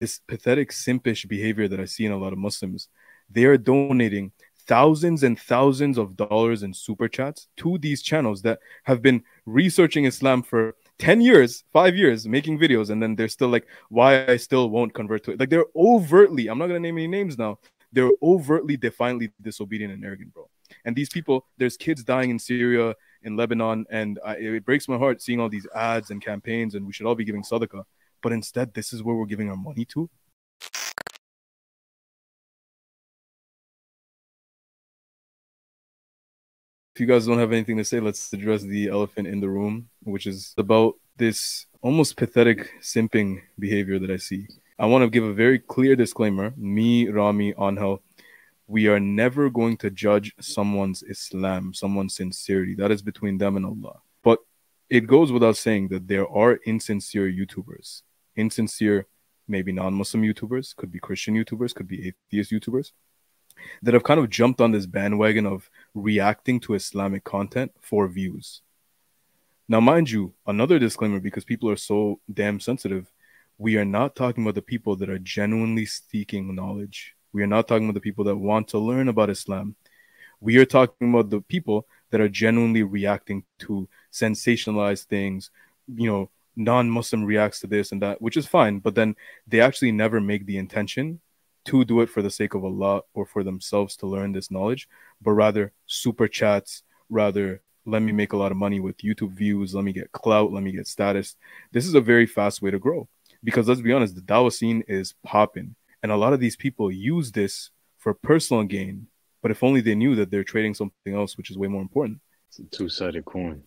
this pathetic, simpish behavior that I see in a lot of Muslims. They are donating thousands and thousands of dollars in super chats to these channels that have been researching Islam for 10 years, five years, making videos, and then they're still like, why I still won't convert to it. Like they're overtly, I'm not gonna name any names now, they're overtly, defiantly disobedient and arrogant, bro. And these people, there's kids dying in Syria, in Lebanon, and I, it breaks my heart seeing all these ads and campaigns, and we should all be giving sadaqah. But instead, this is where we're giving our money to. If you guys don't have anything to say, let's address the elephant in the room, which is about this almost pathetic simping behavior that I see. I want to give a very clear disclaimer me, Rami, Anhel, we are never going to judge someone's Islam, someone's sincerity. That is between them and Allah. But it goes without saying that there are insincere YouTubers, insincere, maybe non Muslim YouTubers, could be Christian YouTubers, could be atheist YouTubers, that have kind of jumped on this bandwagon of reacting to Islamic content for views. Now, mind you, another disclaimer because people are so damn sensitive, we are not talking about the people that are genuinely seeking knowledge. We are not talking about the people that want to learn about Islam. We are talking about the people that are genuinely reacting to sensationalized things, you know, non-Muslim reacts to this and that, which is fine, but then they actually never make the intention to do it for the sake of Allah or for themselves to learn this knowledge, but rather super chats, rather let me make a lot of money with YouTube views, let me get clout, let me get status. This is a very fast way to grow because let's be honest, the Dawah scene is popping, and a lot of these people use this for personal gain. But if only they knew that they're trading something else, which is way more important. It's a two-sided coin.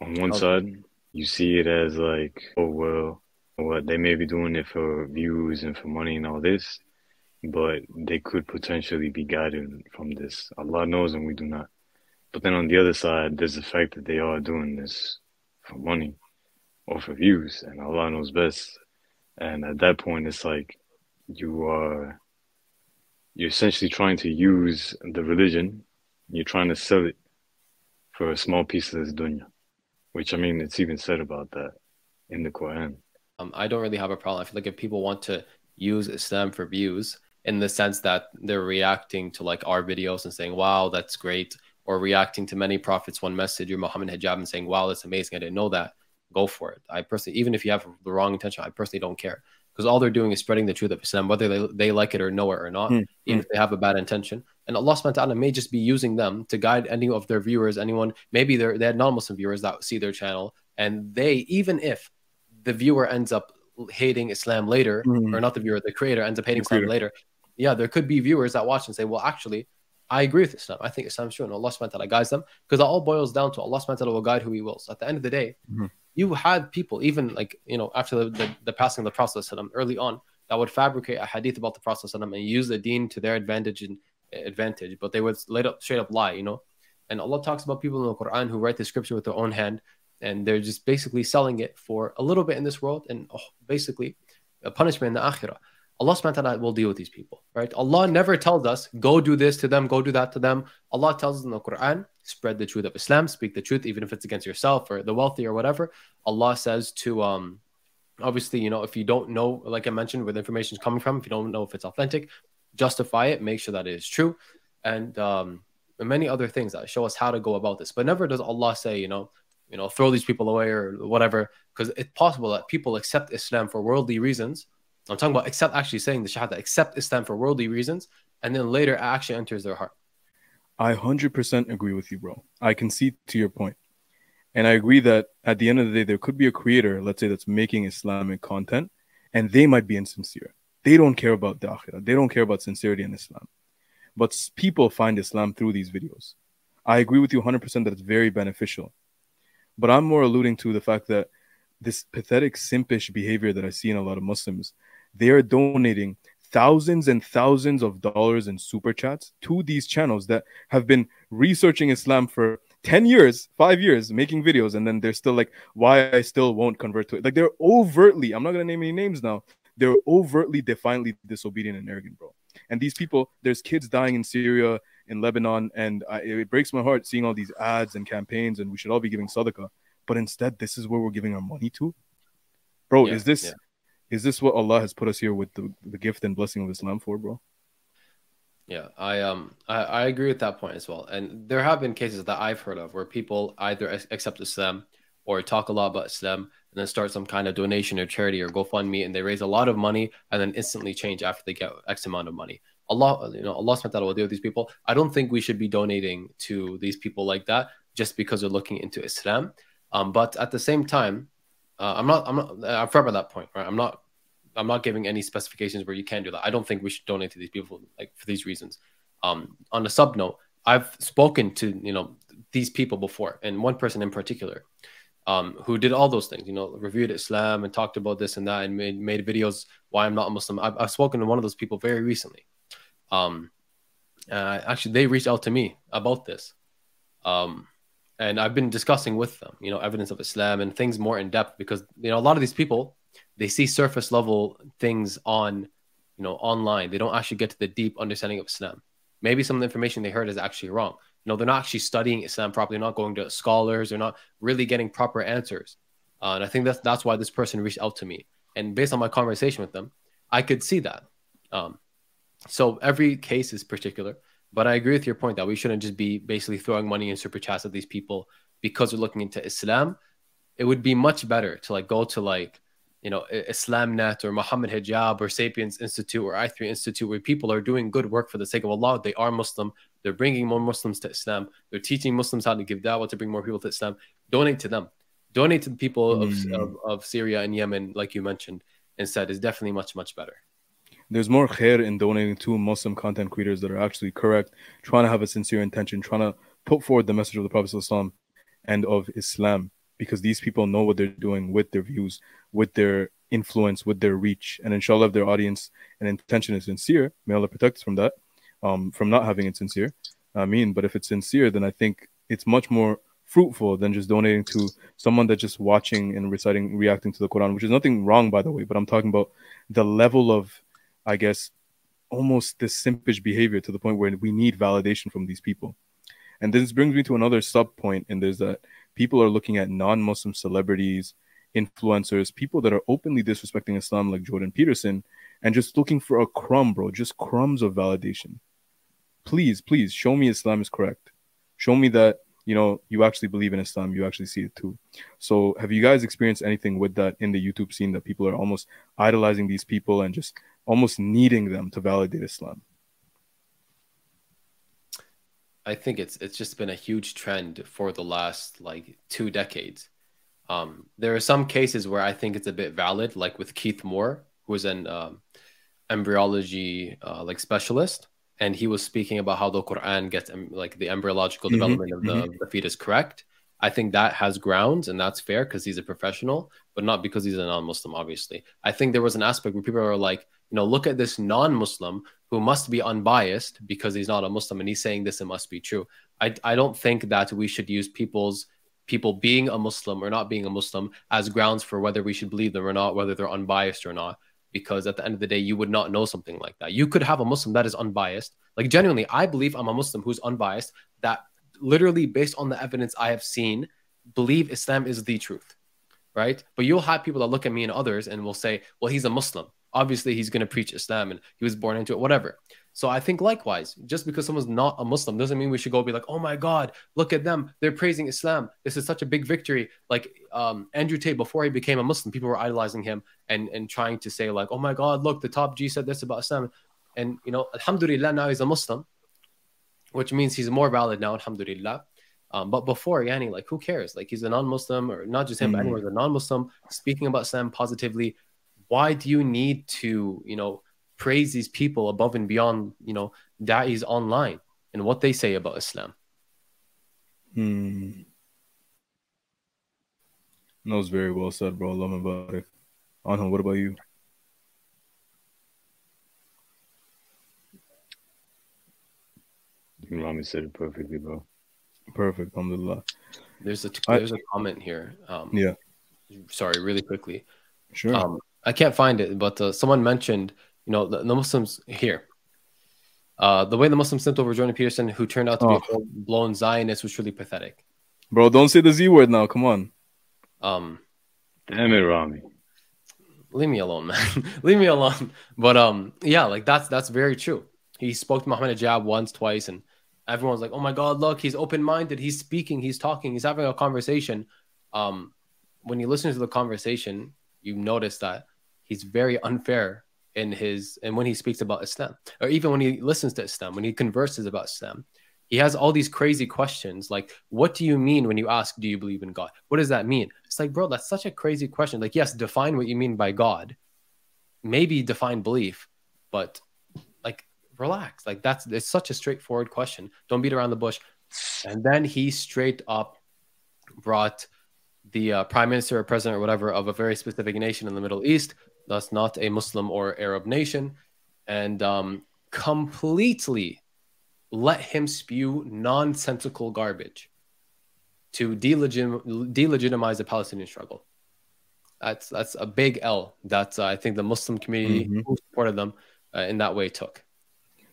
On one okay. side, oh. You see it as like, oh well, what they may be doing it for views and for money and all this, but they could potentially be guided from this. Allah knows and we do not. But then on the other side, there's the fact that they are doing this for money or for views, and Allah knows best. And at that point, it's like you are you're essentially trying to use the religion. You're trying to sell it for a small piece of this dunya, which I mean, it's even said about that in the Quran. Um, I don't really have a problem. I feel like if people want to use Islam for views, in the sense that they're reacting to like our videos and saying, wow, that's great. Or reacting to many prophets, one message or Muhammad hijab and saying, wow, that's amazing. I didn't know that. Go for it. I personally, even if you have the wrong intention, I personally don't care because all they're doing is spreading the truth of Islam, whether they, they like it or know it or not, mm. even if they have a bad intention. And Allah subhanahu wa ta'ala may just be using them to guide any of their viewers, anyone, maybe they're, they had non-Muslim viewers that see their channel. And they, even if the viewer ends up hating Islam later, mm. or not the viewer, the creator ends up hating Islam later, yeah, there could be viewers that watch and say, well, actually, I agree with Islam. I think Islam's true, and Allah subhanahu wa ta'ala guides them because it all boils down to Allah subhanahu wa ta'ala will guide who He wills. At the end of the day, mm-hmm. You had people, even like, you know, after the, the, the passing of the Prophet early on, that would fabricate a hadith about the Prophet and use the deen to their advantage and eh, advantage, but they would straight up, straight up lie, you know. And Allah talks about people in the Quran who write the scripture with their own hand, and they're just basically selling it for a little bit in this world and oh, basically a punishment in the akhirah. Allah subhanahu wa ta'ala will deal with these people, right? Allah never tells us, go do this to them, go do that to them. Allah tells us in the Quran, spread the truth of Islam, speak the truth, even if it's against yourself or the wealthy or whatever. Allah says to, um, obviously, you know, if you don't know, like I mentioned, where the information is coming from, if you don't know if it's authentic, justify it, make sure that it is true. And, um, and many other things that show us how to go about this. But never does Allah say, you know, you know, throw these people away or whatever, because it's possible that people accept Islam for worldly reasons I'm talking about accept actually saying the Shahada, accept Islam for worldly reasons, and then later actually enters their heart. I 100% agree with you, bro. I can see to your point. And I agree that at the end of the day, there could be a creator, let's say, that's making Islamic content, and they might be insincere. They don't care about the akhirah. They don't care about sincerity in Islam. But people find Islam through these videos. I agree with you 100% that it's very beneficial. But I'm more alluding to the fact that this pathetic, simpish behavior that I see in a lot of Muslims they are donating thousands and thousands of dollars in super chats to these channels that have been researching Islam for 10 years, five years, making videos, and then they're still like, why I still won't convert to it. Like they're overtly, I'm not gonna name any names now, they're overtly, defiantly disobedient and arrogant, bro. And these people, there's kids dying in Syria, in Lebanon, and I, it breaks my heart seeing all these ads and campaigns, and we should all be giving sadaqah. But instead, this is where we're giving our money to. Bro, yeah, is this yeah is this what Allah has put us here with the, the gift and blessing of Islam for, bro? Yeah, I um I, I agree with that point as well. And there have been cases that I've heard of where people either accept Islam or talk a lot about Islam and then start some kind of donation or charity or GoFundMe and they raise a lot of money and then instantly change after they get X amount of money. Allah, you know, Allah subhanahu will deal with these people. I don't think we should be donating to these people like that just because they're looking into Islam. Um, but at the same time, uh, I'm not, I'm not, I'm fair about that point, right? I'm not, I'm not giving any specifications where you can do that. I don't think we should donate to these people like for these reasons. Um, on a sub note, I've spoken to you know these people before, and one person in particular, um, who did all those things. You know, reviewed Islam and talked about this and that, and made made videos why I'm not a Muslim. I've, I've spoken to one of those people very recently. Um, uh, actually, they reached out to me about this. Um, and I've been discussing with them, you know, evidence of Islam and things more in depth because you know a lot of these people they see surface level things on, you know, online. They don't actually get to the deep understanding of Islam. Maybe some of the information they heard is actually wrong. You know, they're not actually studying Islam properly, They're not going to scholars, they're not really getting proper answers. Uh, and I think that's that's why this person reached out to me. And based on my conversation with them, I could see that. Um, so every case is particular. But I agree with your point that we shouldn't just be basically throwing money in super chats at these people because they're looking into Islam. It would be much better to like go to like, you know, Islamnet or Muhammad Hijab or Sapiens Institute or i3 Institute where people are doing good work for the sake of Allah. They are Muslim. They're bringing more Muslims to Islam. They're teaching Muslims how to give dawah to bring more people to Islam. Donate to them. Donate to the people mm. of, of, of Syria and Yemen, like you mentioned, instead is definitely much, much better there's more khair in donating to Muslim content creators that are actually correct, trying to have a sincere intention, trying to put forward the message of the Prophet and of Islam, because these people know what they're doing with their views, with their influence, with their reach, and inshallah, if their audience and intention is sincere, may Allah protect us from that, um, from not having it sincere. I mean, but if it's sincere, then I think it's much more fruitful than just donating to someone that's just watching and reciting, reacting to the Quran, which is nothing wrong, by the way. But I'm talking about the level of I guess, almost this simpish behavior to the point where we need validation from these people. And this brings me to another sub point, and there's that people are looking at non-Muslim celebrities, influencers, people that are openly disrespecting Islam, like Jordan Peterson, and just looking for a crumb, bro, just crumbs of validation. Please, please show me Islam is correct. Show me that you know you actually believe in Islam, you actually see it too. So, have you guys experienced anything with that in the YouTube scene that people are almost idolizing these people and just almost needing them to validate Islam? I think it's it's just been a huge trend for the last like two decades. Um, there are some cases where I think it's a bit valid, like with Keith Moore, who is an um, embryology uh, like specialist, and he was speaking about how the Quran gets um, like the embryological mm-hmm, development of the, mm-hmm. the fetus correct. I think that has grounds and that's fair because he's a professional, but not because he's a non-Muslim. Obviously, I think there was an aspect where people are like, you know, look at this non-Muslim who must be unbiased because he's not a Muslim and he's saying this, it must be true. I, I don't think that we should use people's people being a Muslim or not being a Muslim as grounds for whether we should believe them or not, whether they're unbiased or not. Because at the end of the day, you would not know something like that. You could have a Muslim that is unbiased. Like genuinely, I believe I'm a Muslim who's unbiased, that literally based on the evidence I have seen, believe Islam is the truth. Right. But you'll have people that look at me and others and will say, well, he's a Muslim obviously he's going to preach Islam and he was born into it, whatever. So I think likewise, just because someone's not a Muslim doesn't mean we should go be like, oh my God, look at them. They're praising Islam. This is such a big victory. Like um, Andrew Tate, before he became a Muslim, people were idolizing him and, and trying to say, like, oh my God, look, the top G said this about Islam. And, you know, Alhamdulillah, now he's a Muslim, which means he's more valid now, Alhamdulillah. Um, but before, Yani, like, who cares? Like, he's a non Muslim, or not just him, mm. but anyone, a non Muslim, speaking about Islam positively, why do you need to you know praise these people above and beyond you know da'is online and what they say about islam hmm that was very well said bro love about it Anhel, what about you Rami said it perfectly, bro. Perfect, alhamdulillah. There's a there's a comment here. Um, yeah. Sorry, really quickly. Sure. Um, I can't find it, but uh, someone mentioned, you know, the, the Muslims here. Uh, the way the Muslims sent over Jordan Peterson, who turned out to oh. be a blown Zionist, was truly pathetic. Bro, don't say the Z word now. Come on. Um, Damn it, Rami. leave me alone, man. leave me alone. But um, yeah, like that's that's very true. He spoke to Muhammad Hijab once, twice, and everyone's like, "Oh my God, look, he's open-minded. He's speaking. He's talking. He's having a conversation." Um, when you listen to the conversation, you notice that he's very unfair in his and when he speaks about Islam, or even when he listens to Islam, when he converses about Islam, he has all these crazy questions like, "What do you mean when you ask, do you believe in God? What does that mean?" It's like, bro, that's such a crazy question. Like, yes, define what you mean by God. Maybe define belief, but relax. Like, that's it's such a straightforward question. Don't beat around the bush. And then he straight up brought the uh, prime minister or president or whatever of a very specific nation in the Middle East, thus not a Muslim or Arab nation, and um, completely let him spew nonsensical garbage to delegit- delegitimize the Palestinian struggle. That's that's a big L that uh, I think the Muslim community mm-hmm. who supported them uh, in that way took.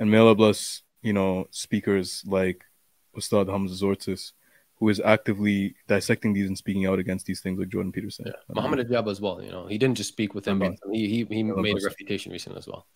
And may Allah bless, you know, speakers like Ustad Hamza Tzortzis, who is actively dissecting these and speaking out against these things like Jordan Peterson. Yeah. Muhammad Hijab as well, you know, he didn't just speak with him, he, he, he made a refutation recently as well.